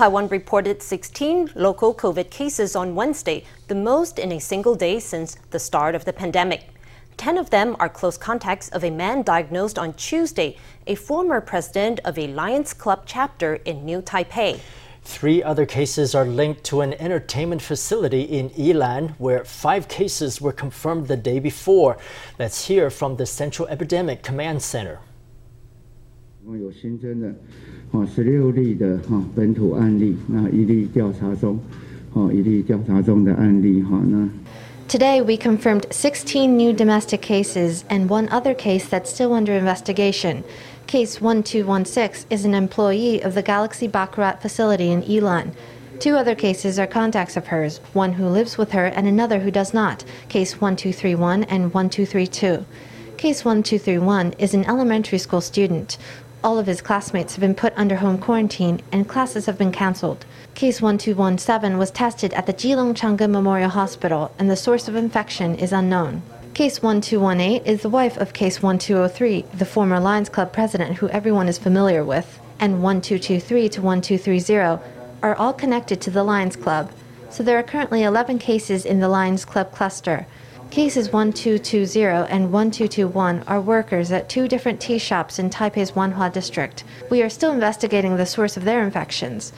Taiwan reported 16 local COVID cases on Wednesday, the most in a single day since the start of the pandemic. Ten of them are close contacts of a man diagnosed on Tuesday, a former president of a Lions Club chapter in New Taipei. Three other cases are linked to an entertainment facility in Yilan, where five cases were confirmed the day before. Let's hear from the Central Epidemic Command Center. 共有新增的哦十六例的哈本土案例，那一例调查中，哦一例调查中的案例哈那。Today, we confirmed 16 new domestic cases and one other case that's still under investigation. Case 1216 is an employee of the Galaxy Baccarat facility in Yilan. Two other cases are contacts of hers, one who lives with her and another who does not, case 1231 and 1232. Case 1231 is an elementary school student. All of his classmates have been put under home quarantine and classes have been cancelled. Case 1217 was tested at the Keelung Chang Gung Memorial Hospital and the source of infection is unknown. Case 1218 is the wife of Case 1203, the former Lions Club president who everyone is familiar with, and 1223 to 1230 are all connected to the Lions Club. So there are currently 11 cases in the Lions Club cluster. Cases 1220 and 1221 are workers at two different tea shops in Taipei's Wanhua district. We are still investigating the source of their infections.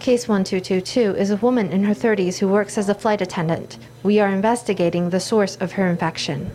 Case 1222 is a woman in her 30s who works as a flight attendant. We are investigating the source of her infection.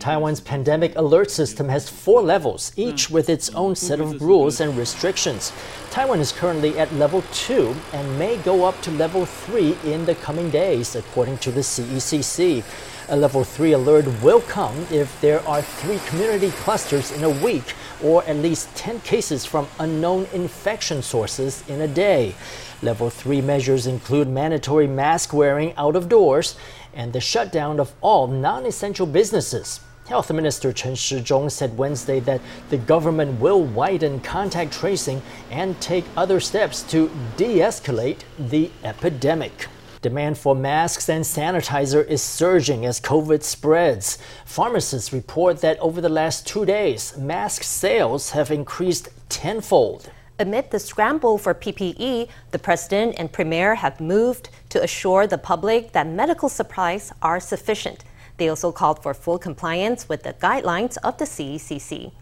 Taiwan's pandemic alert system has four levels, each with its own set of rules and restrictions. Taiwan is currently at level 2 and may go up to level 3 in the coming days, according to the CECC. A level 3 alert will come if there are three community clusters in a week or at least 10 cases from unknown infection sources in a day. Level 3 measures include mandatory mask wearing out of doors and the shutdown of all non essential businesses. Health Minister Chen Shizhong said Wednesday that the government will widen contact tracing and take other steps to de escalate the epidemic. Demand for masks and sanitizer is surging as COVID spreads. Pharmacists report that over the last two days, mask sales have increased tenfold. Amid the scramble for PPE, the president and premier have moved to assure the public that medical supplies are sufficient. They also called for full compliance with the guidelines of the CECC.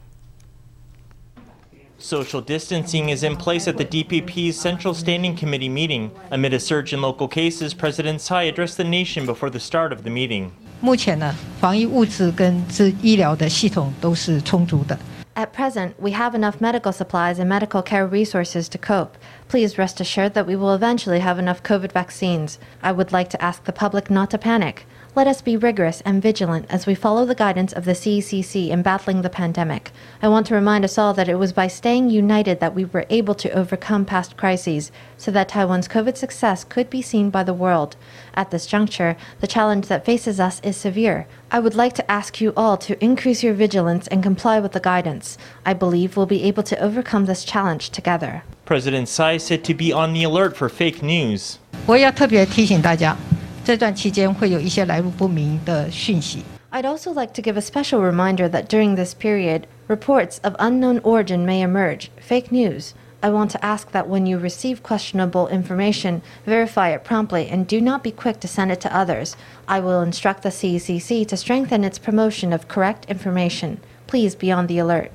Social distancing is in place at the DPP's Central Standing Committee meeting. Amid a surge in local cases, President Tsai addressed the nation before the start of the meeting. 目前呢，防疫物资跟治医疗的系统都是充足的。At present, we have enough medical supplies and medical care resources to cope. Please rest assured that we will eventually have enough COVID vaccines. I would like to ask the public not to panic. Let us be rigorous and vigilant as we follow the guidance of the CECC in battling the pandemic. I want to remind us all that it was by staying united that we were able to overcome past crises, so that Taiwan's COVID success could be seen by the world. At this juncture, the challenge that faces us is severe. I would like to ask you all to increase your vigilance and comply with the guidance. I believe we'll be able to overcome this challenge together. President Tsai said to be on the alert for fake news. 我也要特别提醒大家， 这段期间会有一些来路不明的讯息。 I'd also like to give a special reminder that during this period, reports of unknown origin may emerge, fake news. I want to ask that when you receive questionable information, verify it promptly and do not be quick to send it to others. I will instruct the CECC to strengthen its promotion of correct information. Please be on the alert.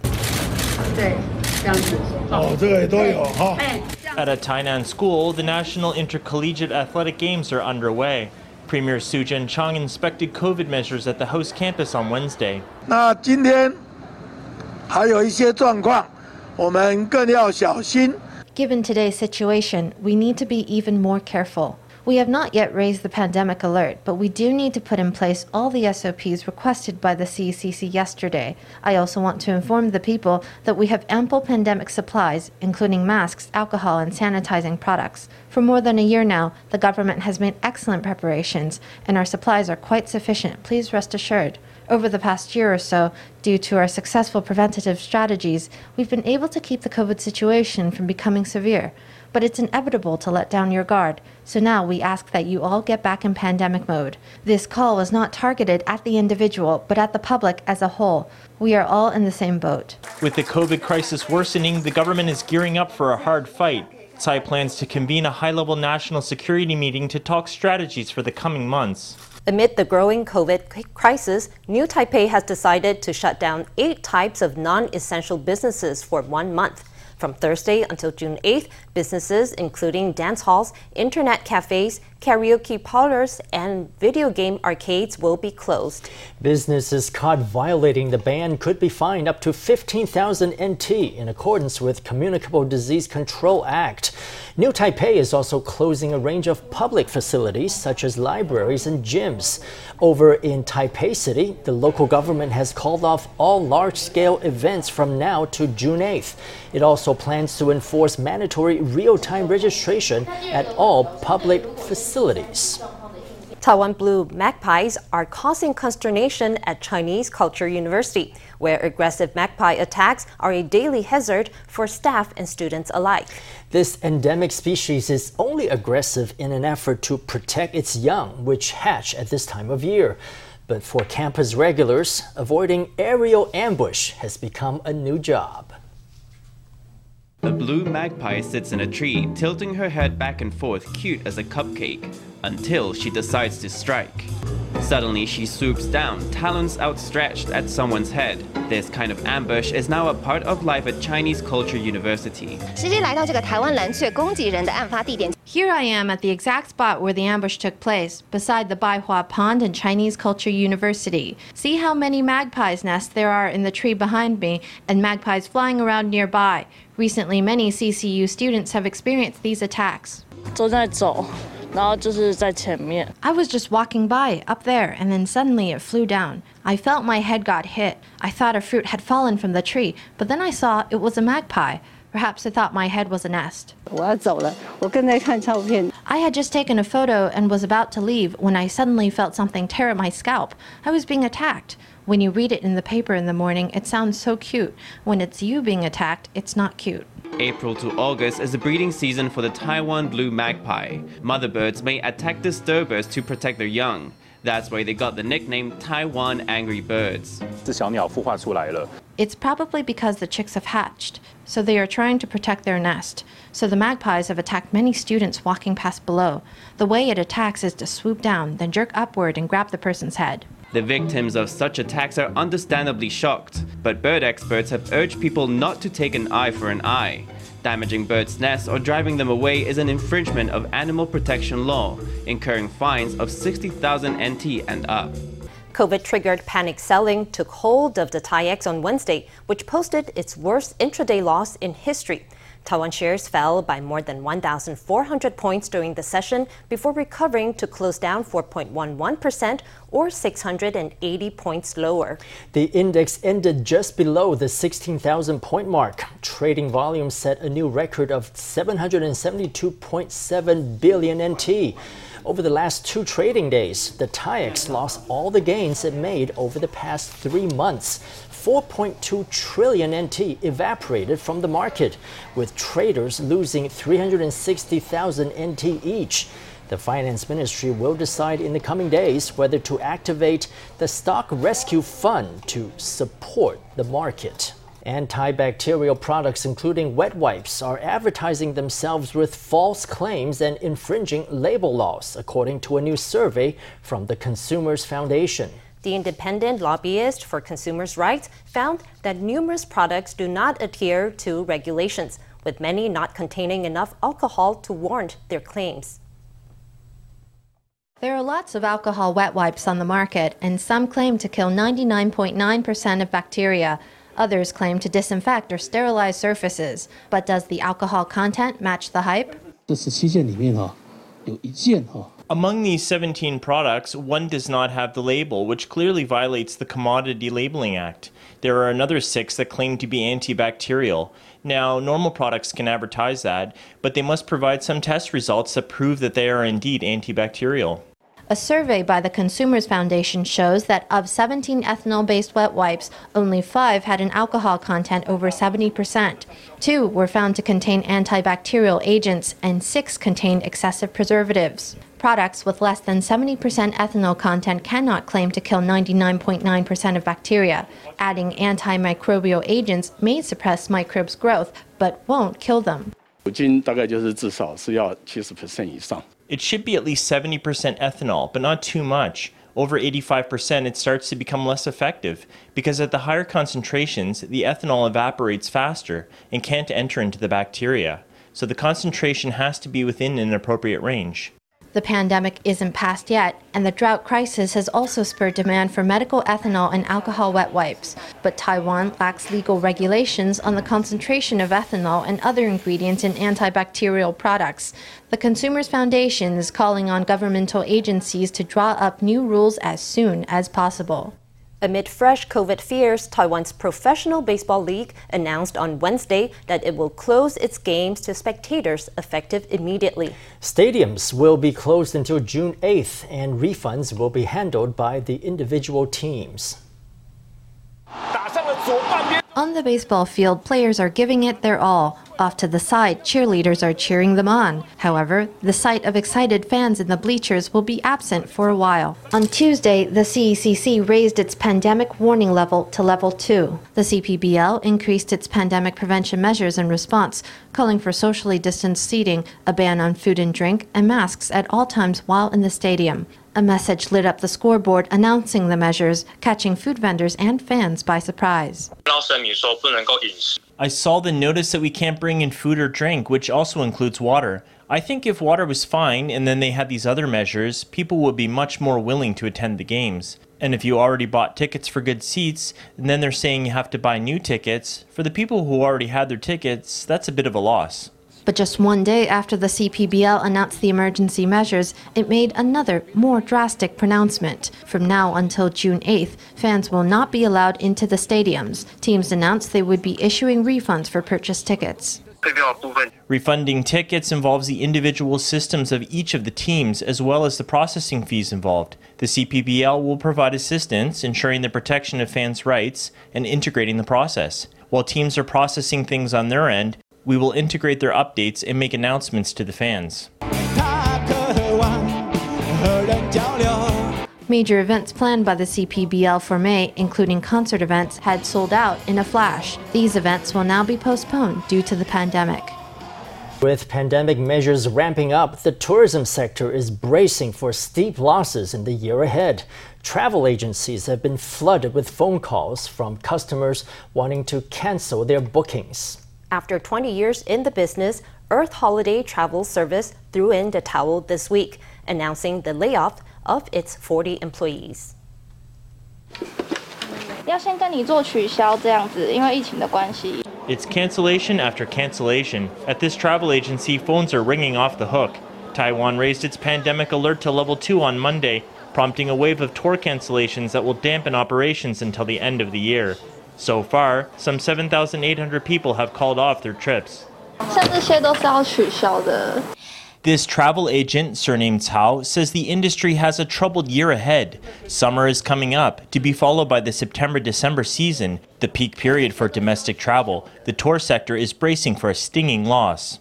At a Tainan school, the National Intercollegiate Athletic Games are underway. Premier Su Tseng-chang inspected COVID measures at the host campus on Wednesday. Given today's situation, we need to be even more careful. We have not yet raised the pandemic alert, but we do need to put in place all the SOPs requested by the CECC yesterday. I also want to inform the people that we have ample pandemic supplies, including masks, alcohol, and sanitizing products. For more than a year now, the government has made excellent preparations, and our supplies are quite sufficient. Please rest assured. Over the past year or so, due to our successful preventative strategies, we've been able to keep the COVID situation from becoming severe. But it's inevitable to let down your guard, so now we ask that you all get back in pandemic mode. This call was not targeted at the individual, but at the public as a whole. We are all in the same boat. With the COVID crisis worsening, the government is gearing up for a hard fight. Tsai plans to convene a high level national security meeting to talk strategies for the coming months. Amid the growing COVID crisis, New Taipei has decided to shut down eight types of non essential businesses for one month. From Thursday until June 8th, businesses including dance halls, internet cafes, karaoke parlors, and video game arcades will be closed. Businesses caught violating the ban could be fined up to 15,000 NT in accordance with Communicable Disease Control Act. New Taipei is also closing a range of public facilities such as libraries and gyms. Over in Taipei City, the local government has called off all large scale events from now to June 8th. It also plans to enforce mandatory real time registration at all public facilities. Taiwan blue magpies are causing consternation at Chinese Culture University, where aggressive magpie attacks are a daily hazard for staff and students alike. This endemic species is only aggressive in an effort to protect its young, which hatch at this time of year. But for campus regulars, avoiding aerial ambush has become a new job. A blue magpie sits in a tree, tilting her head back and forth, cute as a cupcake, until she decides to strike. Suddenly, she swoops down, talons outstretched at someone's head. This kind of ambush is now a part of life at Chinese Culture University. Here I am at the exact spot where the ambush took place, beside the Baihua Pond in Chinese Culture University. See how many magpies nests there are in the tree behind me, and magpies flying around nearby. Recently, many CCU students have experienced these attacks. I was just walking by up there, and then suddenly it flew down. I felt my head got hit. I thought a fruit had fallen from the tree, but then I saw it was a magpie. Perhaps I thought my head was a nest. I had just taken a photo and was about to leave when I suddenly felt something tear at my scalp. I was being attacked. When you read it in the paper in the morning, it sounds so cute. When it's you being attacked, it's not cute. April to August is the breeding season for the Taiwan blue magpie. Mother birds may attack disturbers to protect their young. That's why they got the nickname Taiwan Angry Birds. It's probably because the chicks have hatched, so they are trying to protect their nest. So the magpies have attacked many students walking past below. The way it attacks is to swoop down, then jerk upward and grab the person's head. The victims of such attacks are understandably shocked, but bird experts have urged people not to take an eye for an eye. Damaging birds' nests or driving them away is an infringement of animal protection law, incurring fines of 60,000 NT and up. COVID triggered panic selling took hold of the TAIEX on Wednesday, which posted its worst intraday loss in history. Taiwan shares fell by more than 1,400 points during the session before recovering to close down 4.11% or 680 points lower. The index ended just below the 16,000 point mark. Trading volume set a new record of 772.7 billion NT. Over the last two trading days, the TAIEX lost all the gains it made over the past three months. 4.2 trillion NT evaporated from the market, with traders losing 360,000 NT each. The Finance Ministry will decide in the coming days whether to activate the Stock Rescue Fund to support the market. Antibacterial products, including wet wipes, are advertising themselves with false claims and infringing label laws, according to a new survey from the Consumers Foundation. The independent lobbyist for consumers' rights found that numerous products do not adhere to regulations, with many not containing enough alcohol to warrant their claims. There are lots of alcohol wet wipes on the market, and some claim to kill 99.9% of bacteria. Others claim to disinfect or sterilize surfaces. But does the alcohol content match the hype? Among these 17 products, one does not have the label, which clearly violates the Commodity Labeling Act. There are another six that claim to be antibacterial. Now, normal products can advertise that, but they must provide some test results that prove that they are indeed antibacterial. A survey by the Consumers Foundation shows that of 17 ethanol based wet wipes, only five had an alcohol content over 70%. Two were found to contain antibacterial agents, and six contained excessive preservatives. Products with less than 70% ethanol content cannot claim to kill 99.9% of bacteria. Adding antimicrobial agents may suppress microbes' growth, but won't kill them. It should be at least 70% ethanol, but not too much. Over 85%, it starts to become less effective because at the higher concentrations, the ethanol evaporates faster and can't enter into the bacteria. So the concentration has to be within an appropriate range. The pandemic isn't past yet, and the drought crisis has also spurred demand for medical ethanol and alcohol wet wipes. But Taiwan lacks legal regulations on the concentration of ethanol and other ingredients in antibacterial products. The Consumers Foundation is calling on governmental agencies to draw up new rules as soon as possible. Amid fresh COVID fears, Taiwan's Professional Baseball League announced on Wednesday that it will close its games to spectators effective immediately. Stadiums will be closed until June 8th, and refunds will be handled by the individual teams. On the baseball field, players are giving it their all. Off to the side, cheerleaders are cheering them on. However, the sight of excited fans in the bleachers will be absent for a while. On Tuesday, the CECC raised its pandemic warning level to level 2. The CPBL increased its pandemic prevention measures in response, calling for socially distanced seating, a ban on food and drink, and masks at all times while in the stadium. A message lit up the scoreboard announcing the measures, catching food vendors and fans by surprise. I saw the notice that we can't bring in food or drink, which also includes water. I think if water was fine and then they had these other measures, people would be much more willing to attend the games. And if you already bought tickets for good seats, and then they're saying you have to buy new tickets, for the people who already had their tickets, that's a bit of a loss. But just one day after the CPBL announced the emergency measures, it made another, more drastic pronouncement. From now until June 8th, fans will not be allowed into the stadiums. Teams announced they would be issuing refunds for purchased tickets. Refunding tickets involves the individual systems of each of the teams as well as the processing fees involved. The CPBL will provide assistance, ensuring the protection of fans' rights and integrating the process. While teams are processing things on their end, we will integrate their updates and make announcements to the fans. Major events planned by the CPBL for May, including concert events, had sold out in a flash. These events will now be postponed due to the pandemic. With pandemic measures ramping up, the tourism sector is bracing for steep losses in the year ahead. Travel agencies have been flooded with phone calls from customers wanting to cancel their bookings. After 20 years in the business, Earth Holiday Travel Service threw in the towel this week, announcing the layoff of its 40 employees. It's cancellation after cancellation. At this travel agency, phones are ringing off the hook. Taiwan raised its pandemic alert to level 2 on Monday, prompting a wave of tour cancellations that will dampen operations until the end of the year. So far, some 7,800 people have called off their trips. This travel agent, surnamed Cao, says the industry has a troubled year ahead. Summer is coming up, to be followed by the September December season, the peak period for domestic travel. The tour sector is bracing for a stinging loss.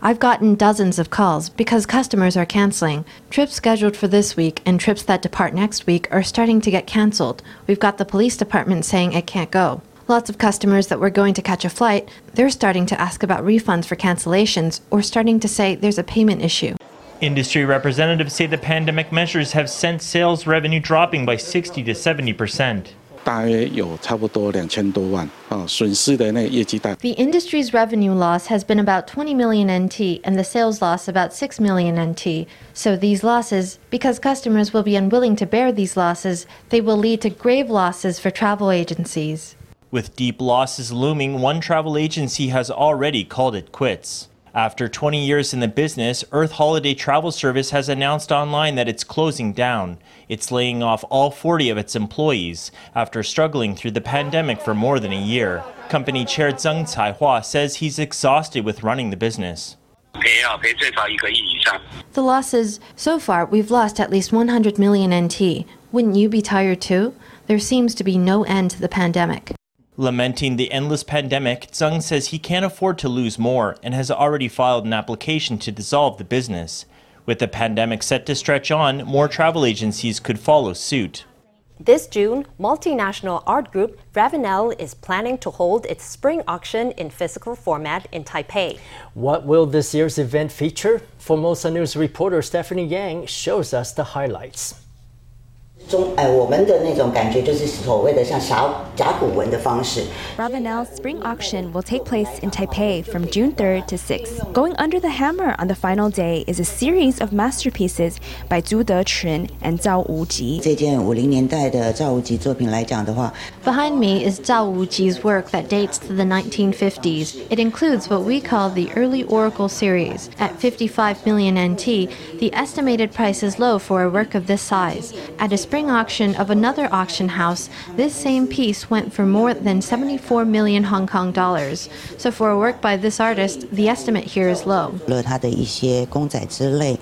I've gotten dozens of calls because customers are canceling. Trips scheduled for this week and trips that depart next week are starting to get canceled. We've got the police department saying it can't go. Lots of customers that were going to catch a flight, they're starting to ask about refunds for cancellations or starting to say there's a payment issue. Industry representatives say the pandemic measures have sent sales revenue dropping by 60 to 70 percent. The industry's revenue loss has been about 20 million NT and the sales loss about 6 million NT. So these losses, because customers will be unwilling to bear these losses, they will lead to grave losses for travel agencies. With deep losses looming, one travel agency has already called it quits. After 20 years in the business, Earth Holiday Travel Service has announced online that it's closing down. It's laying off all 40 of its employees after struggling through the pandemic for more than a year. Company chair Zeng Caihua says he's exhausted with running the business. The losses so far, we've lost at least 100 million NT. Wouldn't you be tired too? There seems to be no end to the pandemic. Lamenting the endless pandemic, Zeng says he can't afford to lose more and has already filed an application to dissolve the business. With the pandemic set to stretch on, more travel agencies could follow suit. This June, multinational art group Ravenel is planning to hold its spring auction in physical format in Taipei. What will this year's event feature? Formosa News reporter Stephanie Yang shows us the highlights. 中，哎，我们的那种感觉就是所谓的像甲甲骨文的方式。Ravenel's spring auction will take place in Taipei from June 3rd to 6th. Going under the hammer on the final day is a series of masterpieces by Zhu Dechun and Zhao Wuji. 这件五零年代的赵无极作品来讲的话，Behind me is Zhao Wuji's work that dates to the 1950s. It includes what we call the early Oracle series. At 55 million NT, the estimated price is low for a work of this size. At a spring auction of another auction house, this same piece went for more than 74 million Hong Kong dollars. So for a work by this artist, the estimate here is low.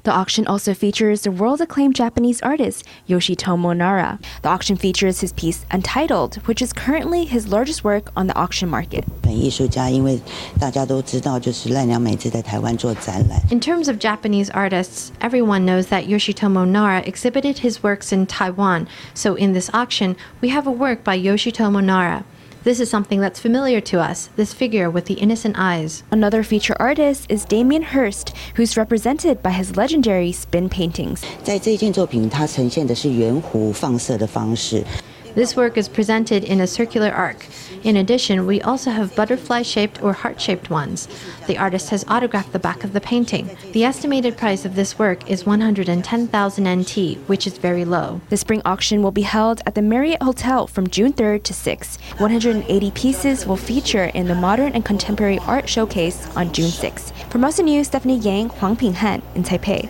The auction also features the world acclaimed Japanese artist Yoshitomo Nara. The auction features his piece Untitled, which is currently his largest work on the auction market. In terms of Japanese artists, everyone knows that Yoshitomo Nara exhibited his works in Taiwan Taiwan. So in this auction, we have a work by Yoshitomo Nara. This is something that's familiar to us, this figure with the innocent eyes. Another feature artist is Damien Hirst, who's represented by his legendary spin paintings. 在这件作品，它呈现的是圆弧放射的方式。 this work is presented in a circular arc. In addition, we also have butterfly shaped or heart shaped ones. The artist has autographed the back of the painting. The estimated price of this work is 110,000 NT, which is very low. The spring auction will be held at the Marriott Hotel from June 3rd to 6th. 180 pieces will feature in the Modern and Contemporary Art Showcase on June 6th. For Formosa News, Stephanie Yang, Huang Pinghan in Taipei.